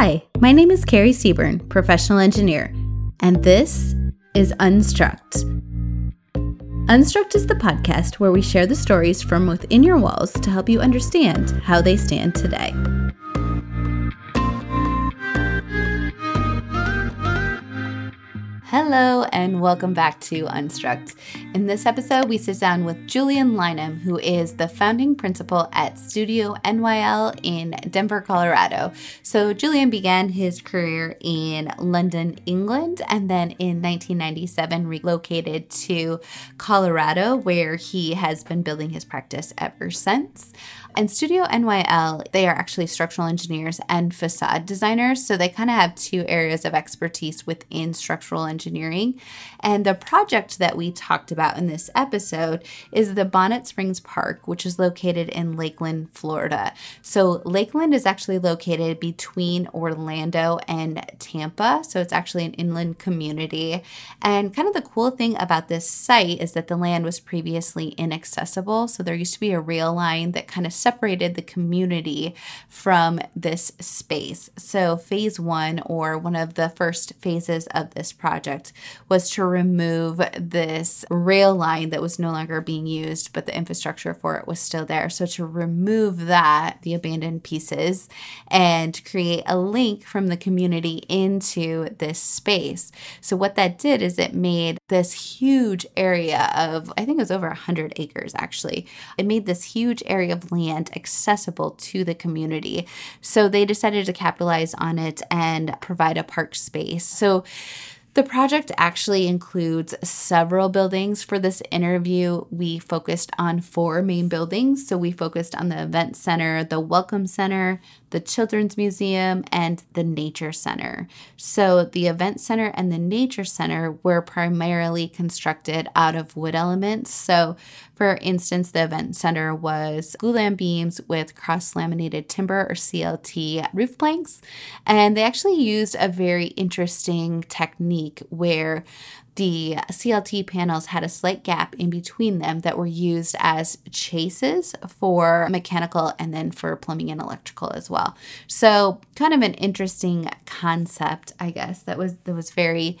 Hi, my name is Carrie Seaburn, professional engineer, and this is Unstruct. Unstruct is the podcast where we share the stories from within your walls to help you understand how they stand today. Hello, and welcome back to Unstruct. In this episode, we sit down with Julian Lineham, who is the founding principal at Studio NYL in Denver, Colorado. So, Julian began his career in London, England, and then in 1997 relocated to Colorado, where he has been building his practice ever since. And Studio NYL, they are actually structural engineers and facade designers. So they kind of have two areas of expertise within structural engineering. And the project that we talked about in this episode is the Bonnet Springs Park, which is located in Lakeland, Florida. So Lakeland is actually located between Orlando and Tampa. So it's actually an inland community. And kind of the cool thing about this site is that the land was previously inaccessible. So there used to be a rail line that kind of separated the community from this space. So, phase one, or one of the first phases of this project, was to remove this rail line that was no longer being used, but the infrastructure for it was still there. So, to remove that, the abandoned pieces, and create a link from the community into this space. So, what that did is it made this huge area of, I think it was over 100 acres actually. It made this huge area of land accessible to the community. So they decided to capitalize on it and provide a park space. So the project actually includes several buildings. For this interview, we focused on four main buildings. So we focused on the Event Center, the Welcome Center, the Children's Museum, and the Nature Center. So the Event Center and the Nature Center were primarily constructed out of wood elements. So, for instance, the Event Center was glulam beams with cross laminated timber or CLT roof planks. And they actually used a very interesting technique where the CLT panels had a slight gap in between them that were used as chases for mechanical and then for plumbing and electrical as well. So, kind of an interesting concept, I guess, that was that was very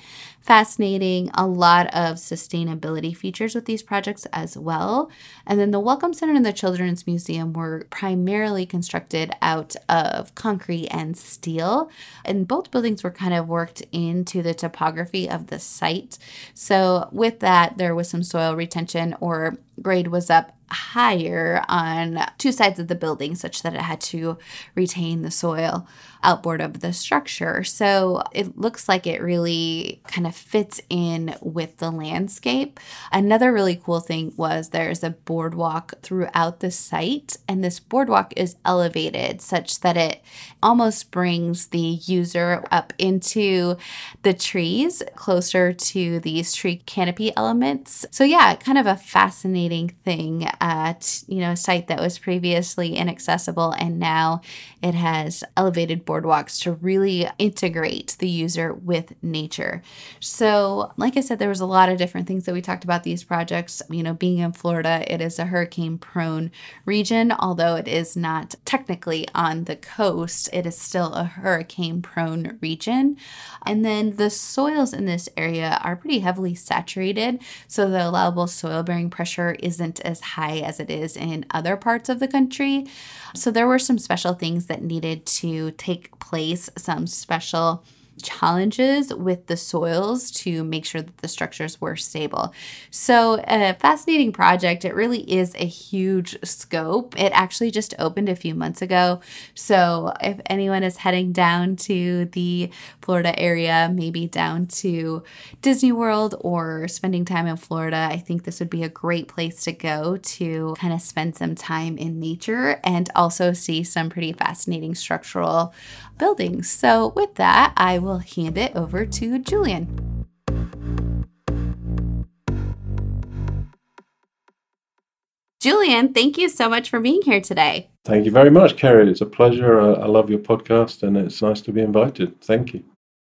fascinating. A lot of sustainability features with these projects as well. And then the Welcome Center and the Children's Museum were primarily constructed out of concrete and steel. And both buildings were kind of worked into the topography of the site. So, with that, there was some soil retention or grade was up higher on two sides of the building such that it had to retain the soil outboard of the structure. So it looks like it really kind of fits in with the landscape. Another really cool thing was there's a boardwalk throughout the site, and this boardwalk is elevated such that it almost brings the user up into the trees closer to these tree canopy elements. So, yeah, kind of a fascinating thing at you know a site that was previously inaccessible and now it has elevated boardwalks to really integrate the user with nature. So like i said there was a lot of different things that we talked about these projects. You know being in florida it is a hurricane prone region although it is not technically on the coast it is still a hurricane prone region. And then the soils in this area are pretty heavily saturated so the allowable soil bearing pressure isn't as high as it is in other parts of the country. So there were some special things that needed to take place, some special challenges with the soils to make sure that the structures were stable. So, a fascinating project. It really is a huge scope. It actually just opened a few months ago. So, if anyone is heading down to the Florida area, maybe down to Disney World or spending time in Florida, I think this would be a great place to go to kind of spend some time in nature and also see some pretty fascinating structural buildings. So, with that, I will hand it over to Julian. Julian, thank you so much for being here today. Thank you very much, Carrie. It's a pleasure. I love your podcast and it's nice to be invited. Thank you.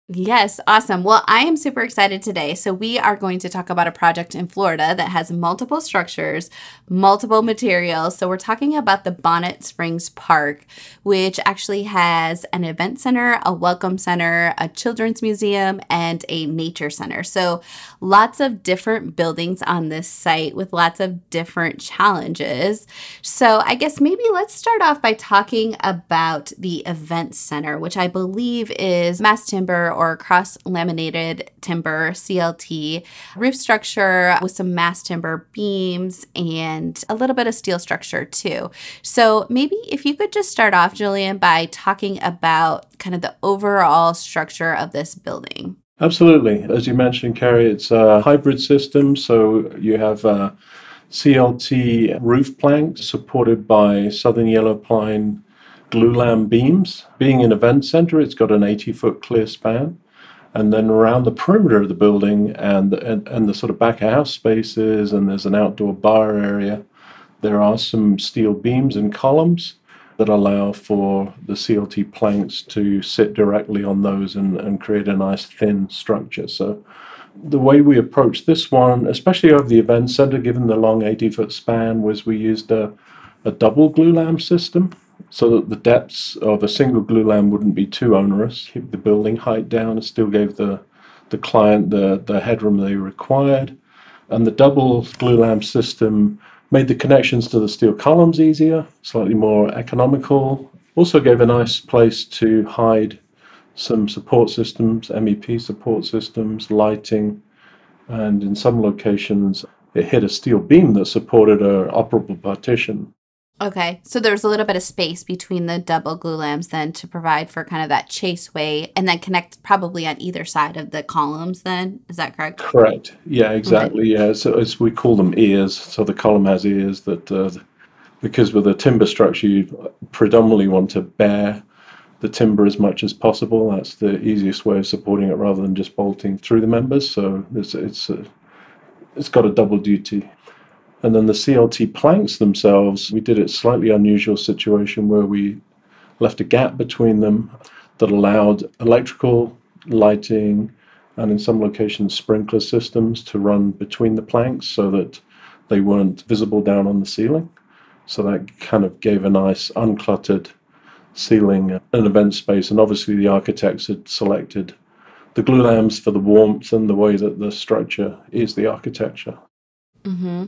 Yes, awesome. Well, I am super excited today. So, we are going to talk about a project in Florida that has multiple structures, multiple materials. So, we're talking about the Bonnet Springs Park, which actually has an event center, a welcome center, a children's museum, and a nature center. So, lots of different buildings on this site with lots of different challenges. So, I guess maybe let's start off by talking about the event center, which I believe is mass timber or cross laminated timber, CLT, roof structure with some mass timber beams and a little bit of steel structure too. So maybe if you could just start off, Julian, by talking about kind of the overall structure of this building. Absolutely. As you mentioned, Carrie, it's a hybrid system. So you have a CLT roof plank supported by southern yellow pine glulam beams. Being an event center, it's got an 80 foot clear span. And then around the perimeter of the building and, and, and the sort of back of house spaces, and there's an outdoor bar area, there are some steel beams and columns that allow for the CLT planks to sit directly on those and, and create a nice thin structure. So the way we approached this one, especially over the event center, given the long 80 foot span, was we used a, a double glulam system so that the depths of a single glue glulam wouldn't be too onerous. Keep the building height down and still gave the, the client the, the headroom they required. And the double glue glulam system made the connections to the steel columns easier, slightly more economical. Also gave a nice place to hide some support systems, MEP support systems, lighting, and in some locations it hit a steel beam that supported an operable partition. Okay, so there's a little bit of space between the double glulams then to provide for kind of that chase way and then connect probably on either side of the columns then. Is that correct? Correct. Yeah, exactly. Okay. Yeah, so as we call them ears, so the column has ears that uh, because with a timber structure you predominantly want to bear the timber as much as possible. That's the easiest way of supporting it rather than just bolting through the members. So it's it's a, it's got a double duty. And then the CLT planks themselves, we did a slightly unusual situation where we left a gap between them that allowed electrical, lighting, and in some locations sprinkler systems to run between the planks so that they weren't visible down on the ceiling. So that kind of gave a nice uncluttered ceiling and event space. And obviously, the architects had selected the glue glulams for the warmth and the way that the structure is the architecture. Mm-hmm.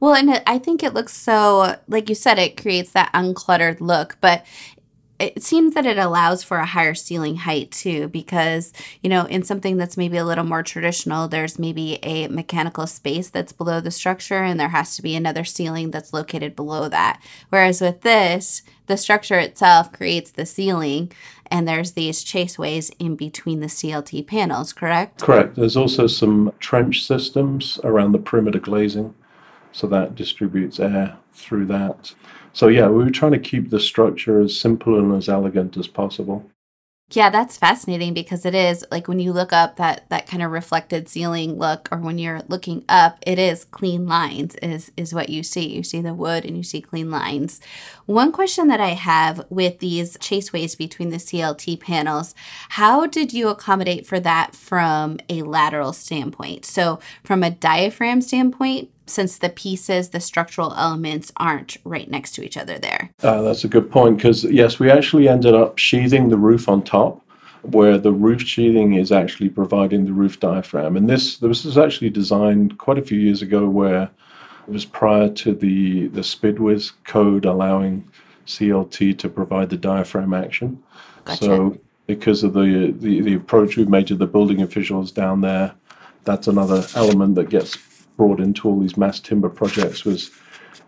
Well, and I think it looks so, like you said, it creates that uncluttered look, but it seems that it allows for a higher ceiling height too, because, you know, in something that's maybe a little more traditional, there's maybe a mechanical space that's below the structure, and there has to be another ceiling that's located below that. Whereas with this, the structure itself creates the ceiling, and there's these chaseways in between the CLT panels, correct? Correct. There's also some trench systems around the perimeter glazing, so that distributes air through that. So, yeah, we were trying to keep the structure as simple and as elegant as possible. Yeah, that's fascinating because it is like when you look up that that kind of reflected ceiling look or when you're looking up, it is clean lines is is what you see. You see the wood and you see clean lines. One question that I have with these chaseways between the CLT panels, how did you accommodate for that from a lateral standpoint? So, from a diaphragm standpoint, since the pieces, the structural elements aren't right next to each other there? Uh, that's a good point because, yes, we actually ended up sheathing the roof on top where the roof sheathing is actually providing the roof diaphragm. And this, this was actually designed quite a few years ago where it was prior to the, the SDPWS code allowing CLT to provide the diaphragm action. Gotcha. So because of the, the, the approach we've made to the building officials down there, that's another element that gets brought into all these mass timber projects was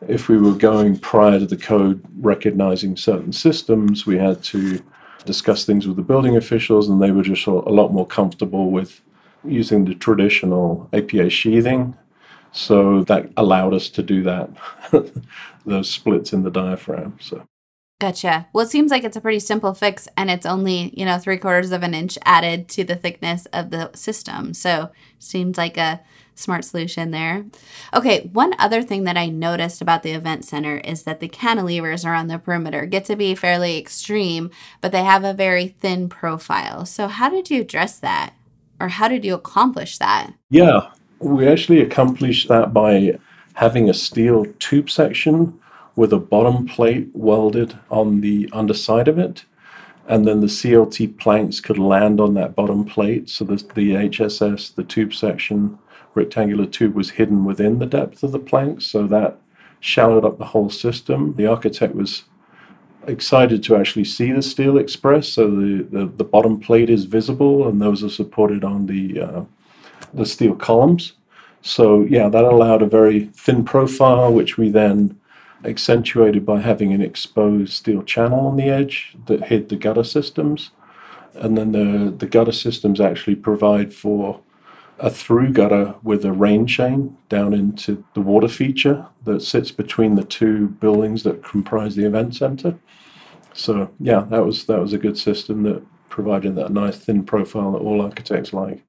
if we were going prior to the code recognizing certain systems, we had to discuss things with the building officials, and they were just a lot more comfortable with using the traditional APA sheathing. So that allowed us to do that, those splits in the diaphragm. So Gotcha. Well, it seems like it's a pretty simple fix and it's only, you know, three quarters of an inch added to the thickness of the system. So seems like a smart solution there. Okay, one other thing that I noticed about the event center is that the cantilevers around the perimeter get to be fairly extreme, but they have a very thin profile. So how did you address that? Or how did you accomplish that? Yeah, we actually accomplished that by having a steel tube section with a bottom plate welded on the underside of it. And then the CLT planks could land on that bottom plate. So the, the HSS, the tube section, rectangular tube was hidden within the depth of the planks. So that shallowed up the whole system. The architect was excited to actually see the steel express. So the, the, the bottom plate is visible and those are supported on the, uh, the steel columns. So yeah, that allowed a very thin profile, which we then accentuated by having an exposed steel channel on the edge that hid the gutter systems. And then the, the gutter systems actually provide for a through gutter with a rain chain down into the water feature that sits between the two buildings that comprise the event center. So yeah, that was that was a good system that provided that nice thin profile that all architects like.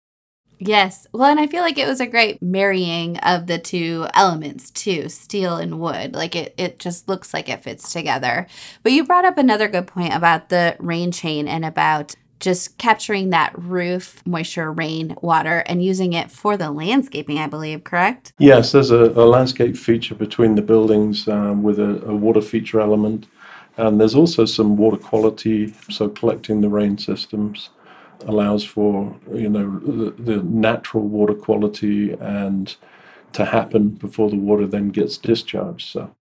Yes. Well, and I feel like it was a great marrying of the two elements too, steel and wood. Like it, it just looks like it fits together. But you brought up another good point about the rain chain and about just capturing that roof moisture, rain, water, and using it for the landscaping, I believe, correct? Yes, there's a, a landscape feature between the buildings um, with a, a water feature element. And there's also some water quality, so collecting the rain systems allows for you know the, the, natural water quality and to happen before the water then gets discharged so.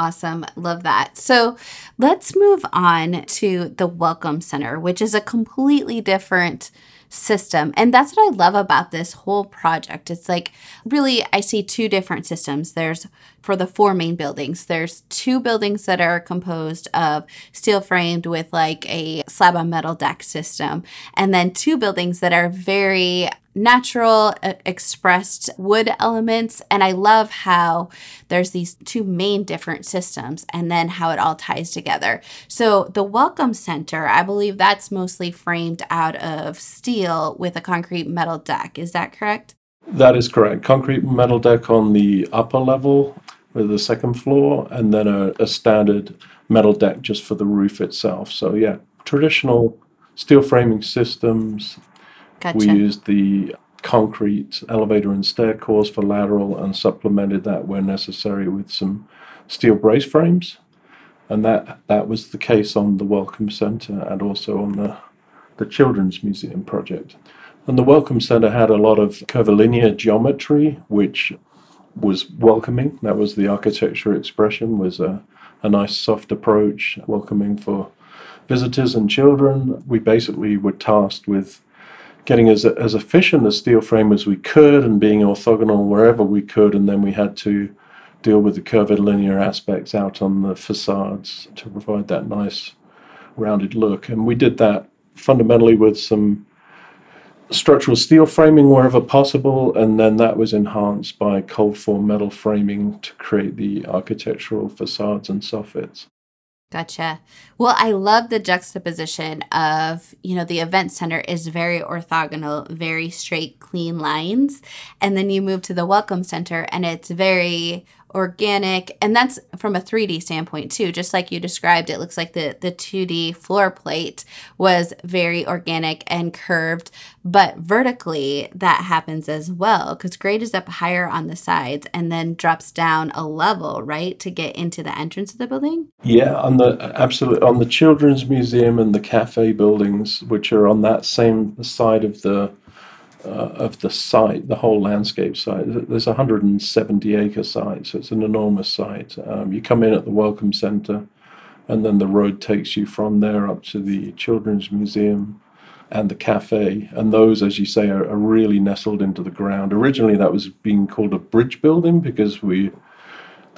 Awesome. Love that. So let's move on to the welcome center which is a completely different system. And that's what I love about this whole project. It's like really, I see two different systems. There's for the four main buildings, there's two buildings that are composed of steel framed with like a slab on metal deck system, and then two buildings that are very natural uh, expressed wood elements and i love how there's these two main different systems and then how it all ties together. So the welcome center i believe that's mostly framed out of steel with a concrete metal deck. Is that correct? That is correct. Concrete metal deck on the upper level with the second floor and then a, a standard metal deck just for the roof itself. So yeah traditional steel framing systems Gotcha. We used the concrete elevator and stair cores for lateral and supplemented that where necessary with some steel brace frames. And that, that was the case on the Welcome Center and also on the, the Children's Museum project. And the Welcome Center had a lot of curvilinear geometry, which was welcoming. That was the architecture expression, was a, a nice soft approach, welcoming for visitors and children. We basically were tasked with getting as, as efficient a steel frame as we could and being orthogonal wherever we could. And then we had to deal with the curvilinear aspects out on the facades to provide that nice rounded look. And we did that fundamentally with some structural steel framing wherever possible, and then that was enhanced by cold form metal framing to create the architectural facades and soffits. Gotcha. Well, I love the juxtaposition of, you know, the event center is very orthogonal, very straight, clean lines. And then you move to the welcome center and it's very organic and that's from a 3d standpoint too. Just like you described it looks like the the 2d floor plate was very organic and curved but vertically that happens as well because grade is up higher on the sides and then drops down a level right to get into the entrance of the building? Yeah on the absolutely. On the children's museum and the cafe buildings which are on that same side of the uh, of the site, the whole landscape site. There's a 170 acre site, so it's an enormous site. Um, you come in at the Welcome Center, and then the road takes you from there up to the Children's Museum and the cafe. And those, as you say, are, are really nestled into the ground. Originally, that was being called a bridge building because we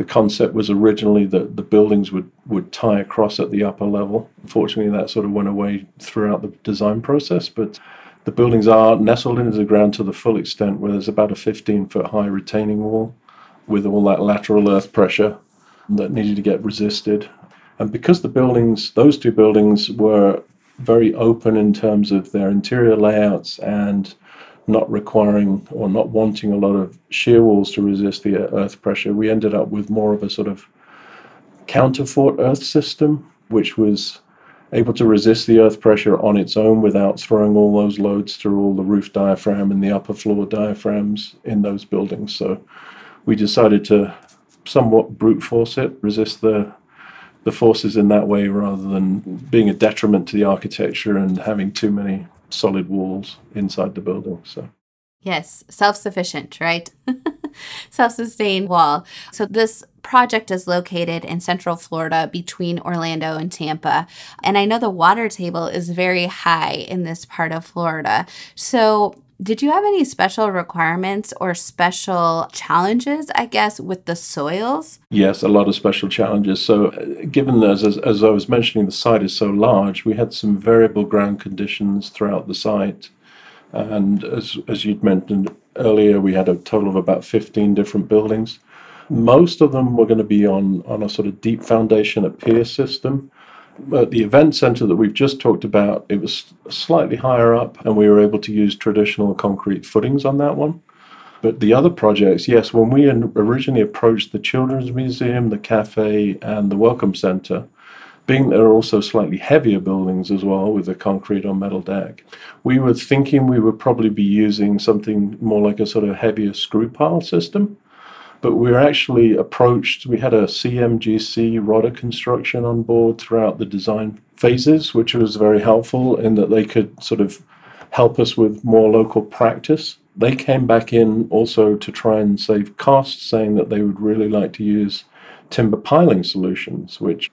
the concept was originally that the buildings would, would tie across at the upper level. Unfortunately, that sort of went away throughout the design process, but the buildings are nestled into the ground to the full extent where there's about a 15 foot high retaining wall with all that lateral earth pressure that needed to get resisted. And because the buildings, those two buildings were very open in terms of their interior layouts and not requiring or not wanting a lot of shear walls to resist the earth pressure, we ended up with more of a sort of counterfort earth system, which was able to resist the earth pressure on its own without throwing all those loads through all the roof diaphragm and the upper floor diaphragms in those buildings. So we decided to somewhat brute force it, resist the the forces in that way rather than being a detriment to the architecture and having too many solid walls inside the building. So Yes, self sufficient, right? self sustained wall. So, this project is located in central Florida between Orlando and Tampa. And I know the water table is very high in this part of Florida. So, did you have any special requirements or special challenges, I guess, with the soils? Yes, a lot of special challenges. So, uh, given as, as, as I was mentioning, the site is so large, we had some variable ground conditions throughout the site. And as, as you'd mentioned earlier, we had a total of about 15 different buildings. Most of them were going to be on, on a sort of deep foundation, a pier system. At the event center that we've just talked about, it was slightly higher up, and we were able to use traditional concrete footings on that one. But the other projects, yes, when we originally approached the Children's Museum, the cafe, and the Welcome Center, being there are also slightly heavier buildings as well with a concrete or metal deck, we were thinking we would probably be using something more like a sort of heavier screw pile system. But we were actually approached, we had a CMGC Rodda Construction on board throughout the design phases, which was very helpful in that they could sort of help us with more local practice. They came back in also to try and save costs, saying that they would really like to use timber piling solutions, which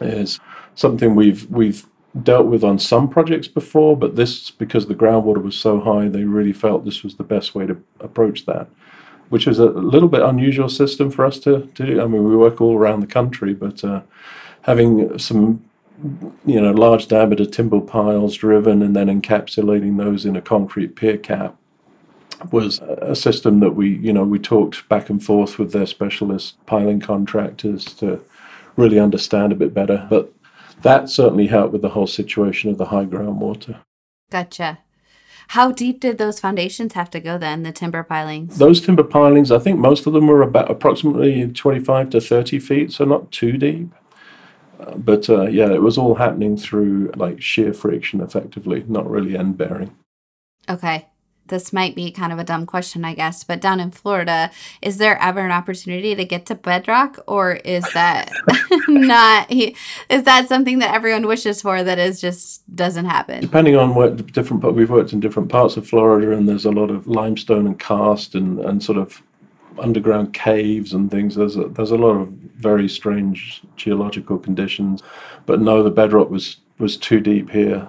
is something we've we've dealt with on some projects before, but this because the groundwater was so high, they really felt this was the best way to approach that, which is a little bit unusual system for us to, to do. I mean, we work all around the country, but uh, having some you know large diameter timber piles driven and then encapsulating those in a concrete pier cap was a system that we you know we talked back and forth with their specialist piling contractors to really understand a bit better. But that certainly helped with the whole situation of the high groundwater. Gotcha. How deep did those foundations have to go then, the timber pilings? Those timber pilings, I think most of them were about approximately 25 to 30 feet, so not too deep. Uh, but uh, yeah, it was all happening through like shear friction effectively, not really end bearing. Okay this might be kind of a dumb question, I guess, but down in Florida, is there ever an opportunity to get to bedrock, or is that not? Is that something that everyone wishes for that is just doesn't happen? Depending on what different, but we've worked in different parts of Florida, and there's a lot of limestone and karst and and sort of underground caves and things. There's a, there's a lot of very strange geological conditions, but no, the bedrock was was too deep here.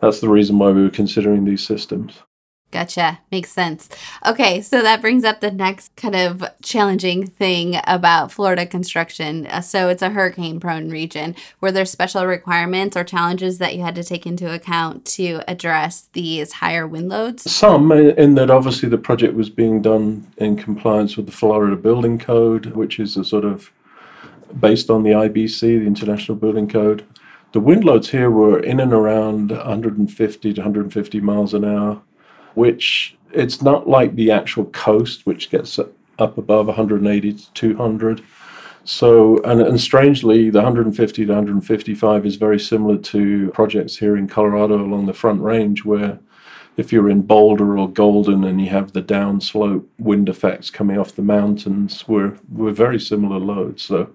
That's the reason why we were considering these systems. Gotcha. Makes sense. Okay, so that brings up the next kind of challenging thing about Florida construction. Uh, so it's a hurricane prone region. Were there special requirements or challenges that you had to take into account to address these higher wind loads? Some, in that obviously the project was being done in compliance with the Florida Building Code, which is a sort of based on the IBC, the International Building Code. The wind loads here were in and around 150 to 150 miles an hour which it's not like the actual coast, which gets up above 180 to 200. So, and, and strangely, the 150 to 155 is very similar to projects here in Colorado along the Front Range, where if you're in Boulder or Golden and you have the downslope wind effects coming off the mountains, we're, we're very similar loads. So,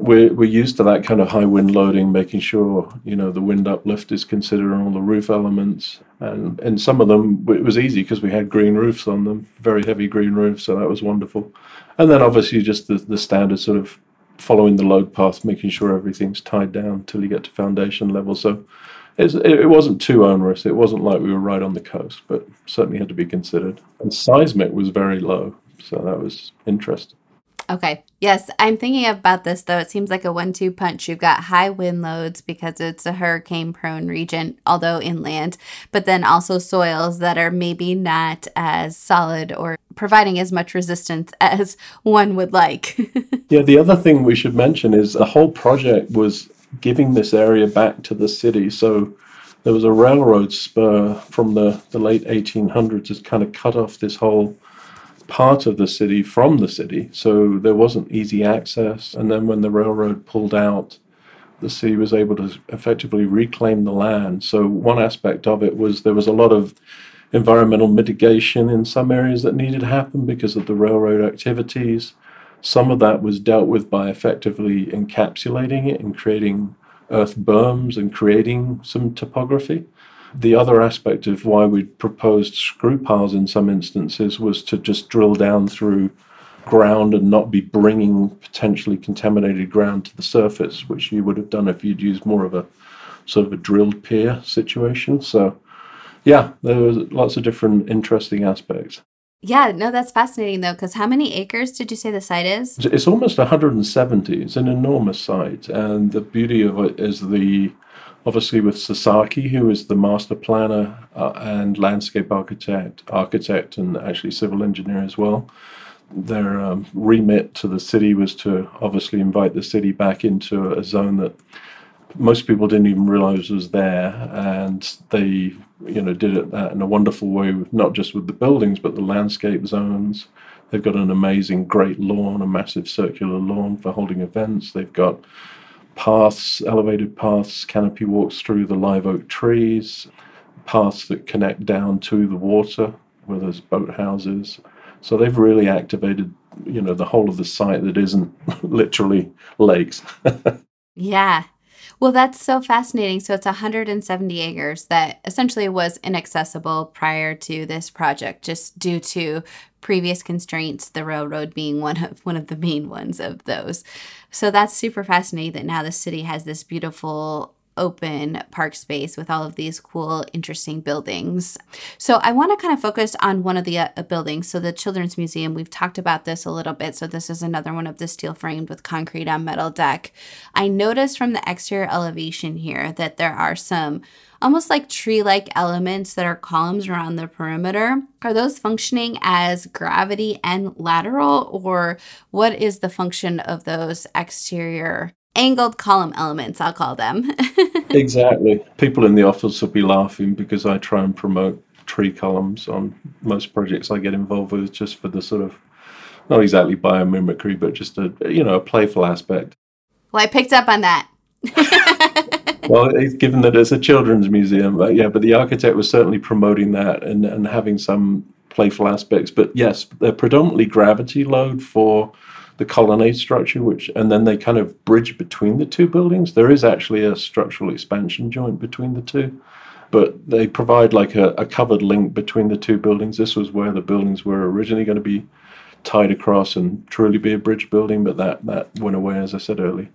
we're, we're used to that kind of high wind loading, making sure you know the wind uplift is considered on all the roof elements, and and some of them it was easy because we had green roofs on them, very heavy green roofs, so that was wonderful. And then obviously just the, the standard sort of following the load path, making sure everything's tied down until you get to foundation level. So it, it wasn't too onerous. It wasn't like we were right on the coast, but certainly had to be considered. And seismic was very low, so that was interesting. Okay. Yes, I'm thinking about this though. It seems like a one two punch. You've got high wind loads because it's a hurricane prone region, although inland, but then also soils that are maybe not as solid or providing as much resistance as one would like. yeah, the other thing we should mention is the whole project was giving this area back to the city. So there was a railroad spur from the, the late 1800s that kind of cut off this whole part of the city from the city, so there wasn't easy access. And then when the railroad pulled out, the city was able to effectively reclaim the land. So one aspect of it was there was a lot of environmental mitigation in some areas that needed to happen because of the railroad activities. Some of that was dealt with by effectively encapsulating it and creating earth berms and creating some topography. The other aspect of why we proposed screw piles in some instances was to just drill down through ground and not be bringing potentially contaminated ground to the surface, which you would have done if you'd used more of a sort of a drilled pier situation. So, yeah, there was lots of different interesting aspects. Yeah, no, that's fascinating though, because how many acres did you say the site is? It's almost 170. It's an enormous site, and the beauty of it is the obviously with Sasaki, who is the master planner uh, and landscape architect, architect, and actually civil engineer as well. Their um, remit to the city was to obviously invite the city back into a zone that most people didn't even realize was there, and they, you know, did it that in a wonderful way, not just with the buildings but the landscape zones. They've got an amazing, great lawn, a massive circular lawn for holding events. They've got paths, elevated paths, canopy walks through the live oak trees, paths that connect down to the water where there's boathouses. So they've really activated, you know, the whole of the site that isn't literally lakes. yeah. Well, that's so fascinating. So it's 170 acres that essentially was inaccessible prior to this project, just due to previous constraints, the railroad being one of one of the main ones of those. So that's super fascinating that now the city has this beautiful open park space with all of these cool, interesting buildings. So I want to kind of focus on one of the uh, buildings. So the Children's Museum, we've talked about this a little bit. So this is another one of the steel framed with concrete on metal deck. I noticed from the exterior elevation here that there are some almost like tree like elements that are columns around the perimeter. Are those functioning as gravity and lateral, or what is the function of those exterior angled column elements, I'll call them. exactly. People in the office will be laughing because I try and promote tree columns on most projects I get involved with just for the sort of not exactly biomimicry, but just a you know a playful aspect. Well, I picked up on that. well, given that it's a children's museum, but yeah, but the architect was certainly promoting that and, and having some playful aspects. But yes, they're predominantly gravity load for the colonnade structure, which and then they kind of bridge between the two buildings. There is actually a structural expansion joint between the two, but they provide like a, a covered link between the two buildings. This was where the buildings were originally going to be tied across and truly be a bridge building, but that that went away as I said earlier.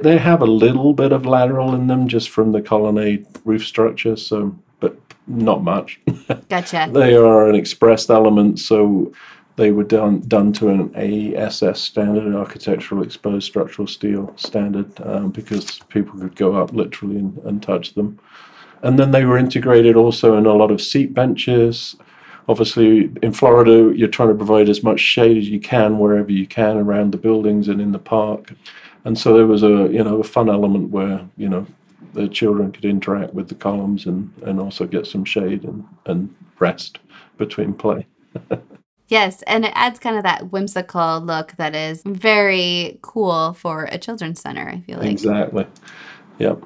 They have a little bit of lateral in them just from the colonnade roof structure, so but not much. Gotcha. they are an expressed element, so they were done done to an AESS standard, an architectural exposed structural steel standard, um, because people could go up literally and, and touch them. And then they were integrated also in a lot of seat benches. Obviously, in Florida, you're trying to provide as much shade as you can wherever you can around the buildings and in the park. And so there was a you know a fun element where you know the children could interact with the columns and, and also get some shade and, and rest between play. Yes, and it adds kind of that whimsical look that is very cool for a children's center, I feel like. Exactly. Yep.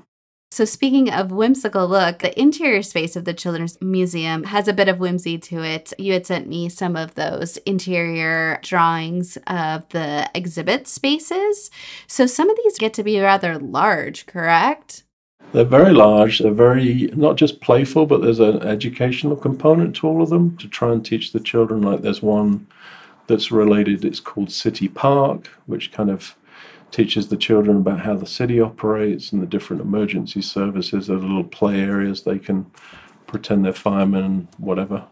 So, speaking of whimsical look, the interior space of the Children's Museum has a bit of whimsy to it. You had sent me some of those interior drawings of the exhibit spaces. So, some of these get to be rather large, correct? They're very large. They're very not just playful, but there's an educational component to all of them to try and teach the children. Like there's one that's related. It's called City Park, which kind of teaches the children about how the city operates and the different emergency services. There's little play areas they can pretend they're firemen whatever.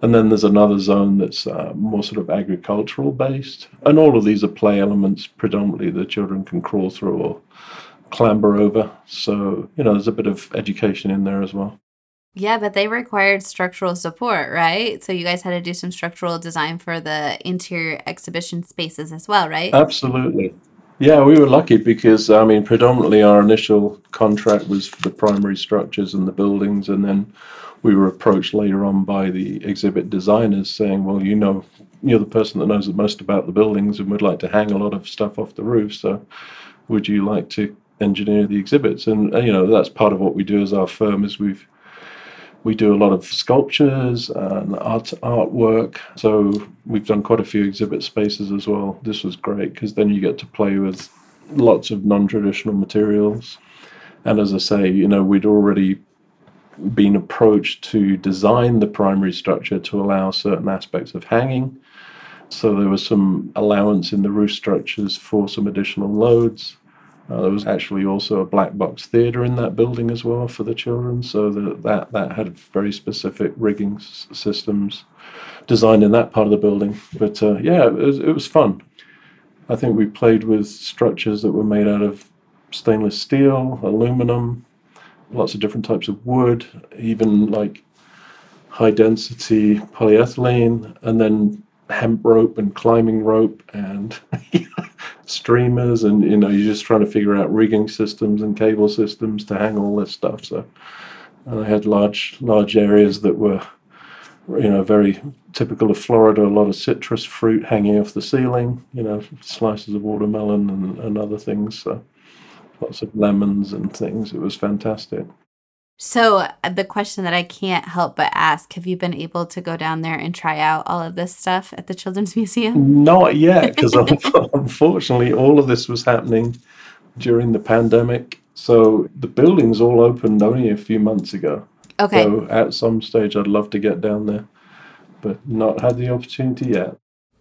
And then there's another zone that's uh, more sort of agricultural based. And all of these are play elements, predominantly the children can crawl through or clamber over. So, you know, there's a bit of education in there as well. Yeah, but they required structural support, right? So you guys had to do some structural design for the interior exhibition spaces as well, right? Absolutely. Yeah, we were lucky because, I mean, predominantly our initial contract was for the primary structures and the buildings, and then we were approached later on by the exhibit designers saying, well, you know, you're the person that knows the most about the buildings and would like to hang a lot of stuff off the roof. So would you like to engineer the exhibits? And, uh, you know, that's part of what we do as our firm is we've we do a lot of sculptures and art artwork. So we've done quite a few exhibit spaces as well. This was great because then you get to play with lots of non-traditional materials. And as I say, you know, we'd already been approached to design the primary structure to allow certain aspects of hanging. So there was some allowance in the roof structures for some additional loads. Uh, there was actually also a black box theatre in that building as well for the children, so that that, that had very specific rigging s- systems designed in that part of the building. But uh, yeah, it was, it was fun. I think we played with structures that were made out of stainless steel, aluminum, lots of different types of wood, even like high density polyethylene, and then hemp rope and climbing rope and streamers and you know you're just trying to figure out rigging systems and cable systems to hang all this stuff. So uh, and i had large large areas that were you know very typical of florida a lot of citrus fruit hanging off the ceiling you know slices of watermelon and, and other things so lots of lemons and things. It was fantastic So uh, the question that I can't help but ask, have you been able to go down there and try out all of this stuff at the Children's Museum? Not yet, because unfortunately, all of this was happening during the pandemic. So the buildings all opened only a few months ago. Okay. So at some stage, I'd love to get down there, but not had the opportunity yet.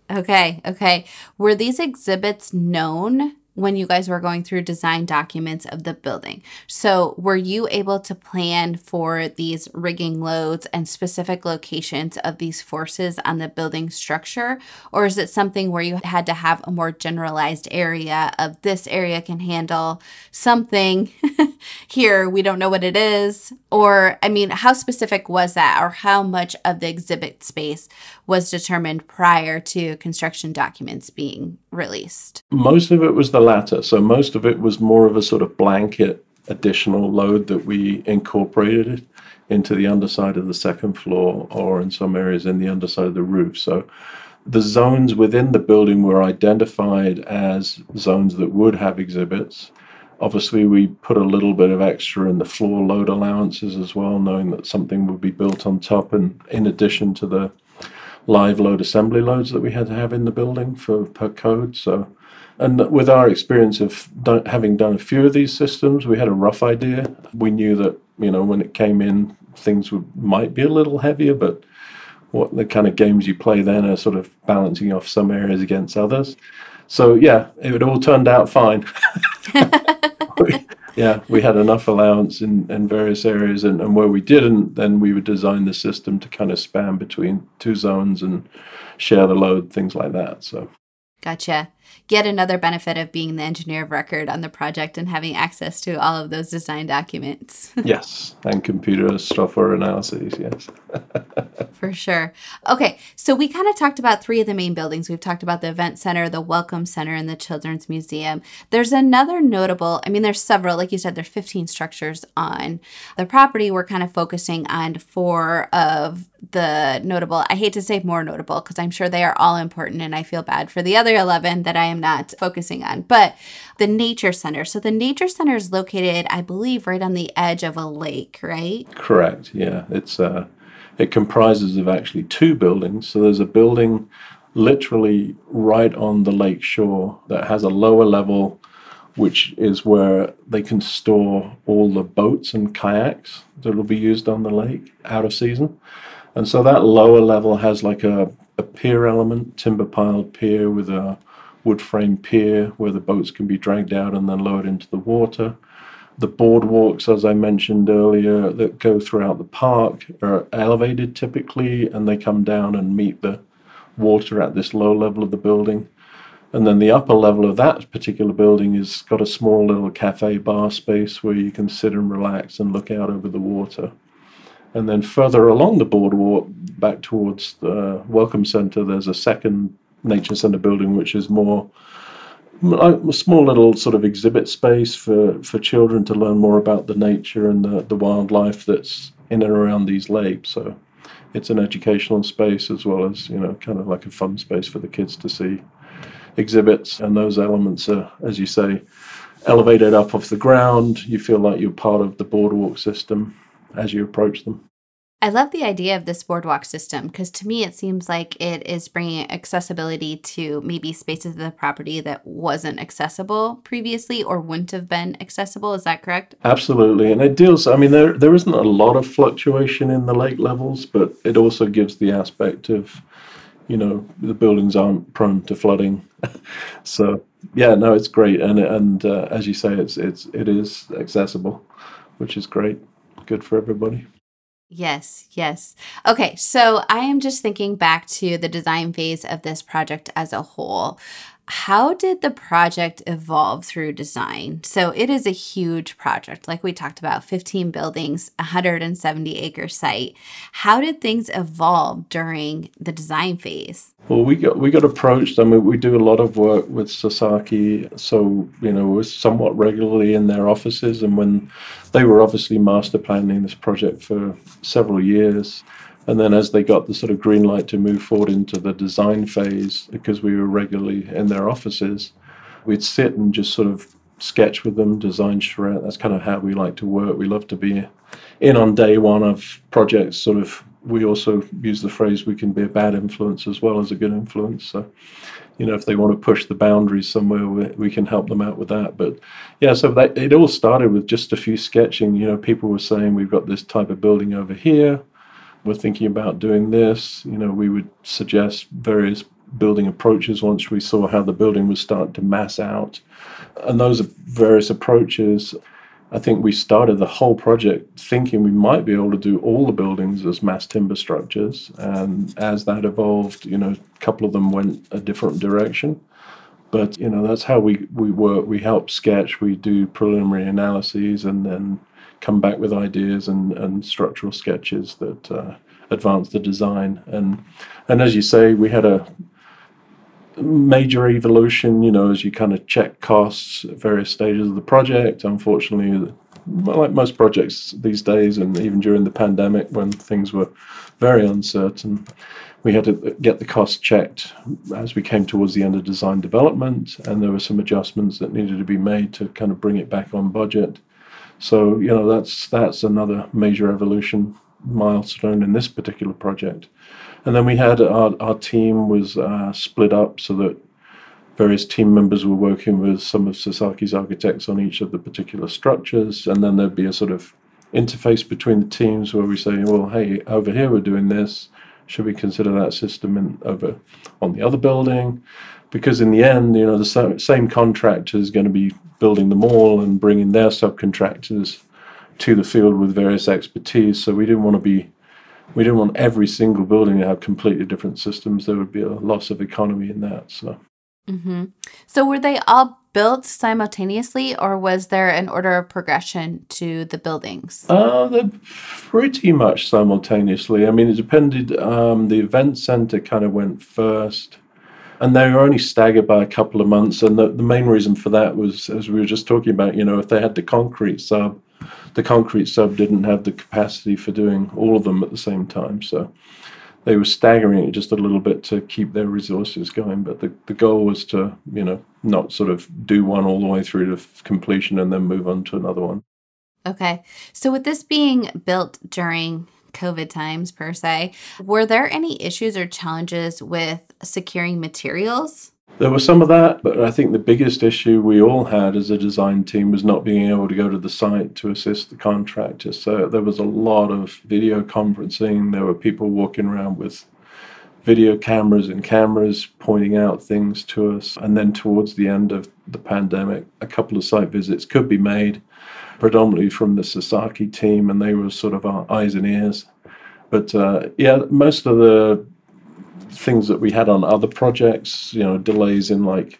Okay. Okay. Were these exhibits known when you guys were going through design documents of the building? So, were you able to plan for these rigging loads and specific locations of these forces on the building structure? Or is it something where you had to have a more generalized area of this area can handle something here? We don't know what it is. Or, I mean, how specific was that? Or how much of the exhibit space was determined prior to construction documents being released? Most of it was the latter. So most of it was more of a sort of blanket additional load that we incorporated into the underside of the second floor or in some areas in the underside of the roof. So the zones within the building were identified as zones that would have exhibits. Obviously, we put a little bit of extra in the floor load allowances as well, knowing that something would be built on top and in addition to the live load assembly loads that we had to have in the building for per code. So, and with our experience of done, having done a few of these systems, we had a rough idea. We knew that you know when it came in, things would might be a little heavier, but what the kind of games you play then are sort of balancing off some areas against others. So yeah, it all turned out fine. yeah, we had enough allowance in, in various areas, and, and where we didn't, then we would design the system to kind of span between two zones and share the load, things like that. So Gotcha. Yet another benefit of being the engineer of record on the project and having access to all of those design documents. yes, and computer software analyses. Yes. For sure. Okay, so we kind of talked about three of the main buildings. We've talked about the event center, the welcome center, and the children's museum. There's another notable, I mean, there's several, like you said, there's 15 structures on the property. We're kind of focusing on four of the notable, I hate to say more notable because I'm sure they are all important and I feel bad for the other 11 that I am not focusing on. But the Nature Center. So the Nature Center is located, I believe, right on the edge of a lake, right? Correct. Yeah, it's uh, it comprises of actually two buildings. So there's a building literally right on the lake shore that has a lower level which is where they can store all the boats and kayaks that will be used on the lake out of season. And so that lower level has like a, a pier element, timber piled pier with a wood frame pier where the boats can be dragged out and then lowered into the water. The boardwalks, as I mentioned earlier, that go throughout the park are elevated typically, and they come down and meet the water at this low level of the building. And then the upper level of that particular building has got a small little cafe bar space where you can sit and relax and look out over the water. And then further along the boardwalk, back towards the Welcome Center, there's a second nature center building which is more like a small little sort of exhibit space for, for children to learn more about the nature and the, the wildlife that's in and around these lakes. So it's an educational space as well as, you know, kind of like a fun space for the kids to see exhibits. And those elements are, as you say, elevated up off the ground. You feel like you're part of the boardwalk system as you approach them. I love the idea of this boardwalk system because to me it seems like it is bringing accessibility to maybe spaces of the property that wasn't accessible previously or wouldn't have been accessible. Is that correct? Absolutely. And it deals, I mean, there, there isn't a lot of fluctuation in the lake levels, but it also gives the aspect of, you know, the buildings aren't prone to flooding. so, yeah, no, it's great. And, and uh, as you say, it's, it's, it is accessible, which is great. Good for everybody. Yes, yes. Okay, so I am just thinking back to the design phase of this project as a whole. How did the project evolve through design? So it is a huge project, like we talked about 15 buildings, 170 acre site. How did things evolve during the design phase? Well, we got we got approached. I mean, we do a lot of work with Sasaki, so you know we're somewhat regularly in their offices. And when they were obviously master planning this project for several years, and then as they got the sort of green light to move forward into the design phase, because we were regularly in their offices, we'd sit and just sort of sketch with them, design charrette. That's kind of how we like to work. We love to be in on day one of projects, sort of we also use the phrase we can be a bad influence as well as a good influence. So, you know, if they want to push the boundaries somewhere, we, we can help them out with that. But yeah, so that, it all started with just a few sketching. You know, people were saying we've got this type of building over here. We're thinking about doing this. You know, we would suggest various building approaches once we saw how the building was starting to mass out. And those various approaches I think we started the whole project thinking we might be able to do all the buildings as mass timber structures. And as that evolved, you know, a couple of them went a different direction. But, you know, that's how we, we work. We help sketch, we do preliminary analyses, and then come back with ideas and, and structural sketches that uh, advance the design. And, and as you say, we had a major evolution, you know, as you kind of check costs at various stages of the project. Unfortunately, like most projects these days, and even during the pandemic when things were very uncertain, we had to get the cost checked as we came towards the end of design development, and there were some adjustments that needed to be made to kind of bring it back on budget. So, you know, that's that's another major evolution milestone in this particular project. And then we had our, our team was uh, split up so that various team members were working with some of Sasaki's architects on each of the particular structures. And then there'd be a sort of interface between the teams where we say, well, hey, over here we're doing this. Should we consider that system in, over on the other building? Because in the end, you know, the same contractor is going to be building the mall and bringing their subcontractors to the field with various expertise. So we didn't want to be we didn't want every single building to have completely different systems. There would be a loss of economy in that. So, mm-hmm. so were they all built simultaneously, or was there an order of progression to the buildings? Uh, they're pretty much simultaneously. I mean, it depended. Um, the event center kind of went first. And they were only staggered by a couple of months. And the, the main reason for that was, as we were just talking about, you know, if they had the concrete sub, the concrete sub didn't have the capacity for doing all of them at the same time. So they were staggering it just a little bit to keep their resources going. But the, the goal was to, you know, not sort of do one all the way through to completion and then move on to another one. Okay. So with this being built during COVID times per se, were there any issues or challenges with securing materials? There was some of that, but I think the biggest issue we all had as a design team was not being able to go to the site to assist the contractors. So there was a lot of video conferencing. There were people walking around with video cameras and cameras pointing out things to us. And then towards the end of the pandemic, a couple of site visits could be made. predominantly from the Sasaki team, and they were sort of our eyes and ears. But uh, yeah, most of the things that we had on other projects, you know, delays in like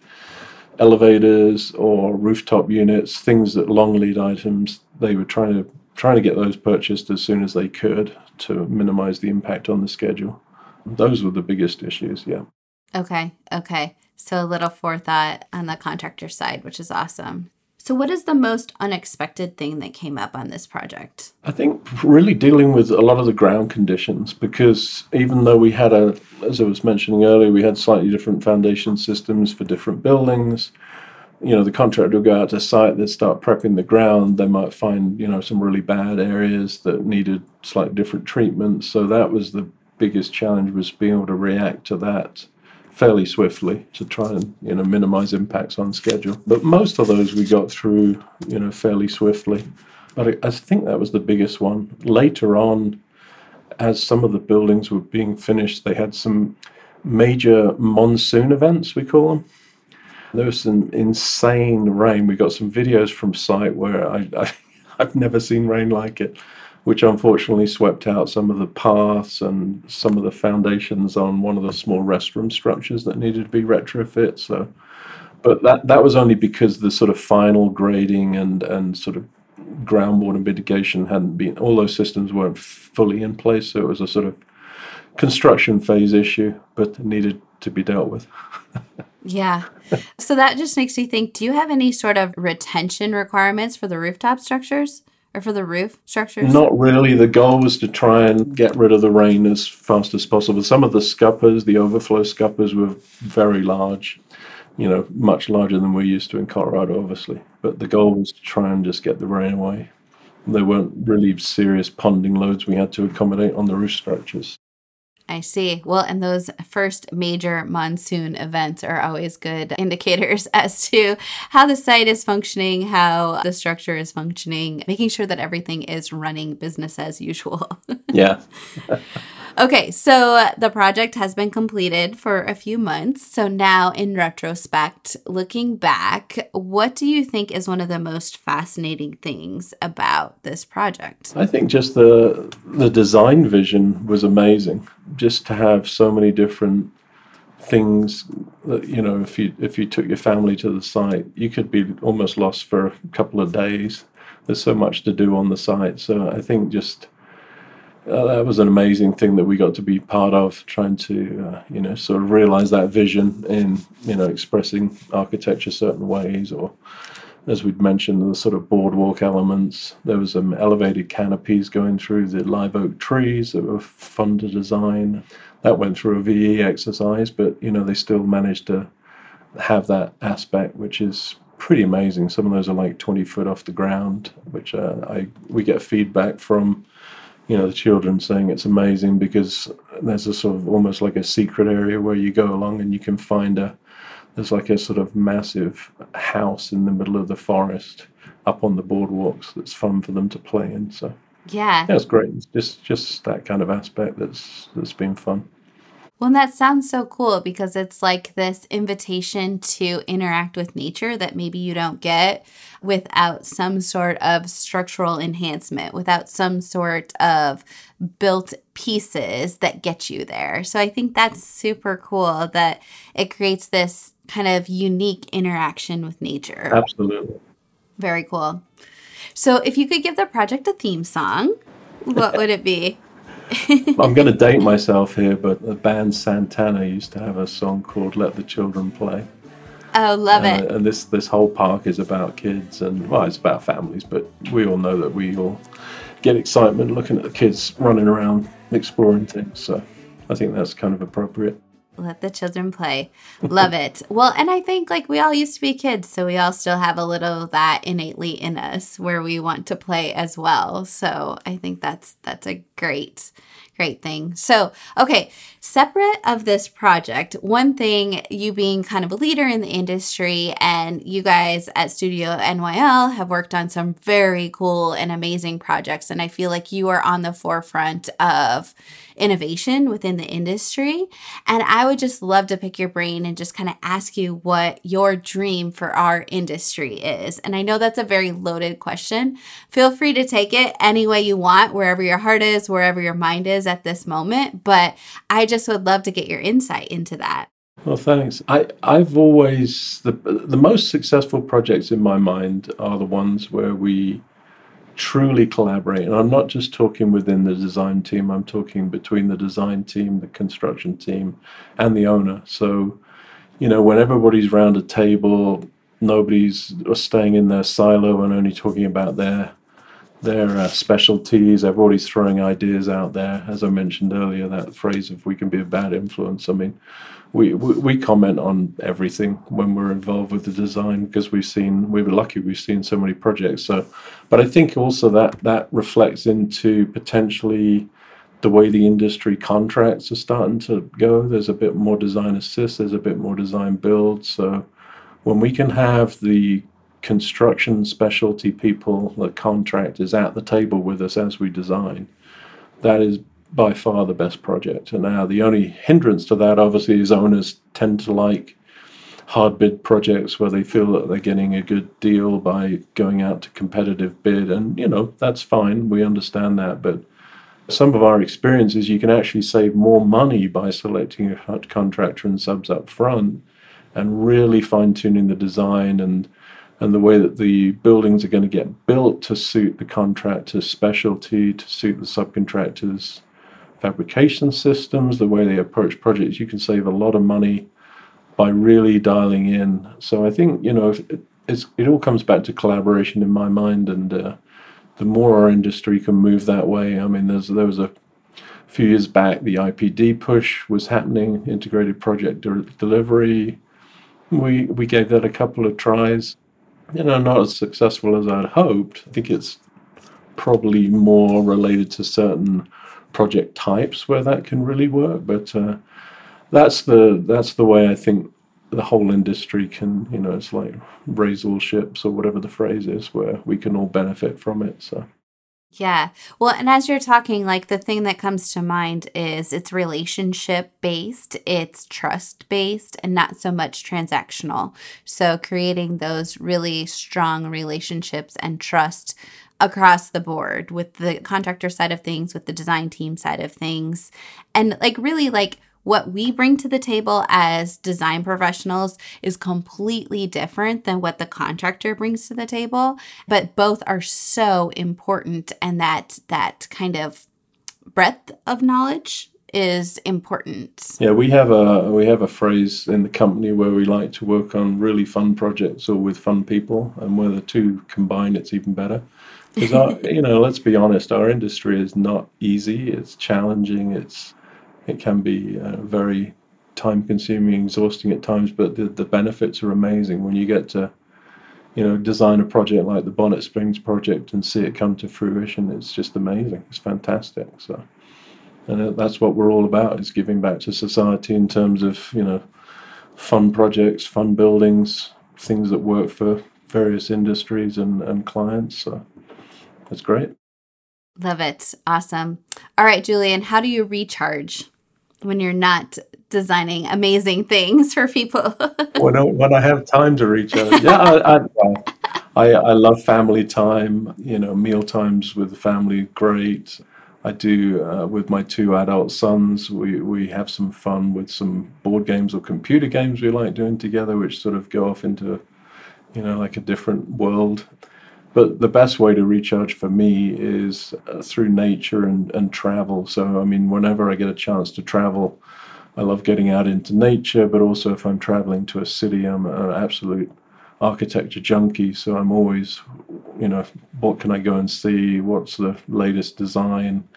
elevators or rooftop units, things that long lead items, they were trying to trying to get those purchased as soon as they could to minimize the impact on the schedule. Those were the biggest issues, yeah. Okay, okay. So a little forethought on the contractor side, which is awesome. So, what is the most unexpected thing that came up on this project? I think really dealing with a lot of the ground conditions because even though we had a, as I was mentioning earlier, we had slightly different foundation systems for different buildings. You know, the contractor would go out to site, they'd start prepping the ground. They might find, you know, some really bad areas that needed slightly different treatment. So that was the biggest challenge was being able to react to that fairly swiftly to try and you know minimize impacts on schedule. But most of those we got through you know fairly swiftly. But I, think that was the biggest one. Later on, as some of the buildings were being finished, they had some major monsoon events we call them. There was some insane rain. We got some videos from site where I, I I've never seen rain like it which unfortunately swept out some of the paths and some of the foundations on one of the small restroom structures that needed to be retrofit. So, but that that was only because the sort of final grading and and sort of groundwater mitigation hadn't been all those systems weren't fully in place. So it was a sort of construction phase issue, but needed to be dealt with. yeah. So that just makes me think do you have any sort of retention requirements for the rooftop structures? Or for the roof structures? Not really. The goal was to try and get rid of the rain as fast as possible. Some of the scuppers, the overflow scuppers, were very large, you know, much larger than we're used to in Colorado, obviously. But the goal was to try and just get the rain away. There weren't really serious ponding loads we had to accommodate on the roof structures. I see. Well, and those first major monsoon events are always good indicators as to how the site is functioning, how the structure is functioning, making sure that everything is running business as usual. yeah. Okay, so uh, the project has been completed for a few months. So now, in retrospect, looking back, what do you think is one of the most fascinating things about this project? I think just the the design vision was amazing. Just to have so many different things that you know, if you if you took your family to the site, you could be almost lost for a couple of days. There's so much to do on the site. So I think just uh, that was an amazing thing that we got to be part of, trying to uh, you know sort of realize that vision in you know expressing architecture certain ways, or as we'd mentioned, the sort of boardwalk elements. There was some elevated canopies going through the live oak trees that were fun to design. That went through a VE exercise, but you know they still managed to have that aspect, which is pretty amazing. Some of those are like 20 foot off the ground, which uh, I we get feedback from you know the children saying it's amazing because there's a sort of almost like a secret area where you go along and you can find a there's like a sort of massive house in the middle of the forest up on the boardwalks that's fun for them to play in so. Yeah. Yeah great. It's just just that kind of aspect that's that's been fun well, that sounds so cool because it's like this invitation to interact with nature that maybe you don't get without some sort of structural enhancement, without some sort of built pieces that get you there. So I think that's super cool that it creates this kind of unique interaction with nature. Absolutely. Very cool. So if you could give the project a theme song, what would it be? I'm going to date myself here, but the band Santana used to have a song called "Let the Children Play." Oh, love uh, it! And this this whole park is about kids, and well, it's about families, but we all know that we all get excitement looking at the kids running around exploring things. So I think that's kind of appropriate let the children play. Love it. Well, and I think like we all used to be kids, so we all still have a little of that innately in us where we want to play as well. So I think that's that's a great great thing. So, okay, separate of this project, one thing you being kind of a leader in the industry and you guys at Studio NYL have worked on some very cool and amazing projects and I feel like you are on the forefront of innovation within the industry. And I would just love to pick your brain and just kind of ask you what your dream for our industry is. And I know that's a very loaded question. Feel free to take it any way you want, wherever your heart is, wherever your mind is at this moment. But I just would love to get your insight into that. Well, thanks. I, I've always, the, the most successful projects in my mind are the ones where we truly collaborate. And I'm not just talking within the design team, I'm talking between the design team, the construction team, and the owner. So, you know, when everybody's around a table, nobody's staying in their silo and only talking about their their uh, specialties. Everybody's throwing ideas out there. As I mentioned earlier, that phrase of we can be a bad influence." I mean, we, we, we comment on everything when we're involved with the design because we've seen we were lucky we've seen so many projects. So, but I think also that that reflects into potentially the way the industry contracts are starting to go. There's a bit more design assist. There's a bit more design build. So when we can have the construction specialty people, the contractors at the table with us as we design, that is by far the best project. And now the only hindrance to that, obviously, is owners tend to like hard bid projects where they feel that they're getting a good deal by going out to competitive bid. And, you know, that's fine. We understand that. But some of our experiences, you can actually save more money by selecting a contractor and subs up front and really fine tuning the design and and the way that the buildings are going to get built to suit the contractor's specialty, to suit the subcontractors' fabrication systems, the way they approach projects, you can save a lot of money by really dialing in. So I think you know it, it all comes back to collaboration in my mind, and uh, the more our industry can move that way. I mean, there's there was a few years back the IPD push was happening, integrated project de- delivery. We we gave that a couple of tries. You know, not as successful as I'd hoped. I think it's probably more related to certain project types where that can really work. But uh, that's the that's the way I think the whole industry can. You know, it's like raise all ships or whatever the phrase is, where we can all benefit from it. So. Yeah. Well, and as you're talking, like the thing that comes to mind is it's relationship based, it's trust based, and not so much transactional. So, creating those really strong relationships and trust across the board with the contractor side of things, with the design team side of things. And like really like what we bring to the table as design professionals is completely different than what the contractor brings to the table, but both are so important and that that kind of breadth of knowledge is important. Yeah, we have a we have a phrase in the company where we like to work on really fun projects or with fun people, and where the two combine, it's even better. Because you know, let's be honest, our industry is not easy. It's challenging. It's it can be uh, very time consuming, exhausting at times, but the, the benefits are amazing when you get to you know design a project like the Bonnet Springs project and see it come to fruition. It's just amazing. It's fantastic. So. And that's what we're all about is giving back to society in terms of you know fun projects, fun buildings, things that work for various industries and, and clients. So that's great. Love it. Awesome. All right, Julian, how do you recharge when you're not designing amazing things for people? when, I, when I have time to recharge. Yeah, I, I, I, I love family time. You know, meal times with the family, great. I do uh, with my two adult sons. We we have some fun with some board games or computer games we like doing together, which sort of go off into, you know, like a different world. But the best way to recharge for me is uh, through nature and, and travel. So, I mean, whenever I get a chance to travel, I love getting out into nature, but also if I'm traveling to a city, I'm an absolute architecture junkie. So I'm always, you know, what can I go and see? What's the latest design?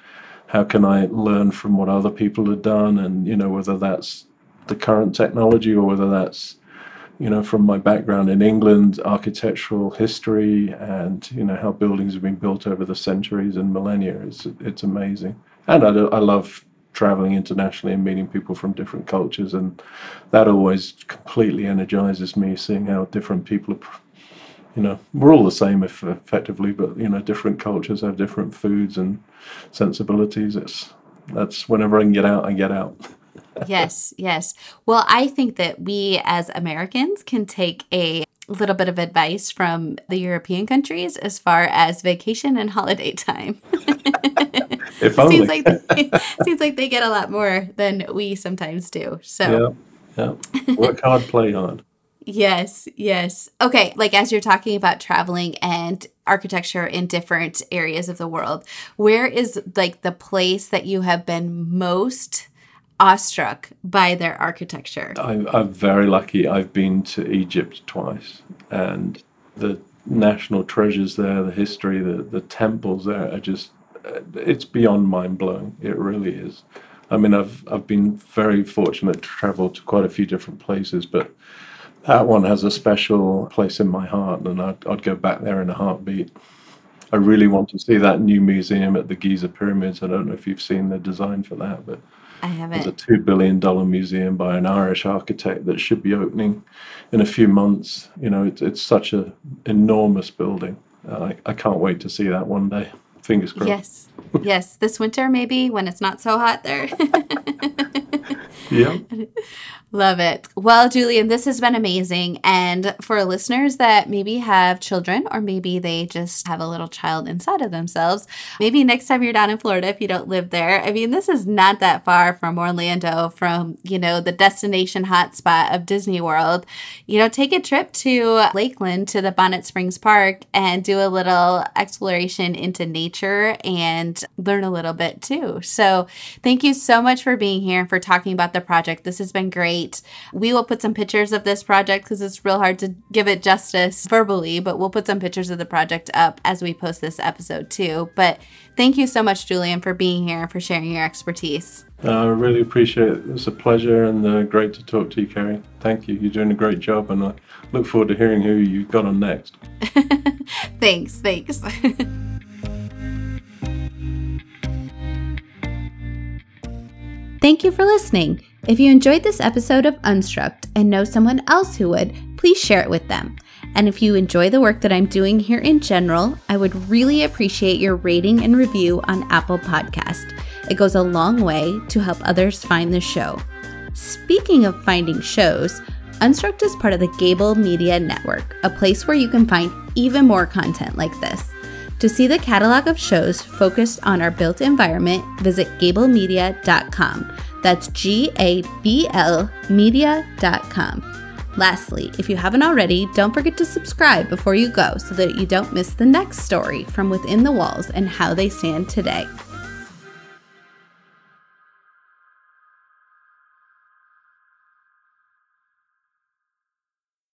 How can I learn from what other people have done? And, you know, whether that's the current technology or whether that's you know, from my background in England, architectural history and, you know, how buildings have been built over the centuries and millennia. It's, it's amazing. and I, I love traveling internationally and meeting people from different cultures, and that always completely energizes me. Seeing how different people are, you know, we're all the same if effectively, but you know, different cultures have different foods and sensibilities. It's that's whenever I can get out, I get out. yes, yes. Well, I think that we as Americans can take a little bit of advice from the European countries as far as vacation and holiday time. if only. seems like they, seems like they get a lot more than we sometimes do. So yeah, yeah. Work hard, play hard. Yes, yes. Okay, like as you're talking about traveling and architecture in different areas of the world, where is like the place that you have been most awestruck by their architecture? I'm, I'm very lucky. I've been to Egypt twice, and the national treasures there, the history, the, the temples there are just, it's beyond mind blowing. It really is. I mean, I've, I've been very fortunate to travel to quite a few different places, but that one has a special place in my heart, and I'd, I'd go back there in a heartbeat. I really want to see that new museum at the Giza pyramids. I don't know if you've seen the design for that, but I haven't. There's a two billion dollar museum by an Irish architect that should be opening in a few months. You know, it's it's such an enormous building. Uh, I, I can't wait to see that one day. Fingers crossed. Yes, yes. This winter, maybe when it's not so hot there. yeah. Love it. Well, Julian, this has been amazing. And for listeners that maybe have children or maybe they just have a little child inside of themselves, maybe next time you're down in Florida, if you don't live there, I mean, this is not that far from Orlando, from, you know, the destination hotspot of Disney World. You know, take a trip to Lakeland to the Bonnet Springs Park and do a little exploration into nature and learn a little bit too. So thank you so much for being here, for talking about the project. This has been great great. We will put some pictures of this project because it's real hard to give it justice verbally, but we'll put some pictures of the project up as we post this episode too. But thank you so much, Julian, for being here and for sharing your expertise. I really appreciate it. It's a pleasure and uh, great to talk to you, Carrie. Thank you. You're doing a great job, and I look forward to hearing who you've got on next. thanks. Thanks. Thank you for listening. If you enjoyed this episode of Unstruct and know someone else who would, please share it with them. And if you enjoy the work that I'm doing here in general, I would really appreciate your rating and review on Apple Podcast. It goes a long way to help others find the show. Speaking of finding shows, Unstruct is part of the Gabl Media Network, a place where you can find even more content like this. To see the catalog of shows focused on our built environment, visit gablmedia.com. That's G A B L media.com. Lastly, if you haven't already, don't forget to subscribe before you go so that you don't miss the next story from within the walls and how they stand today.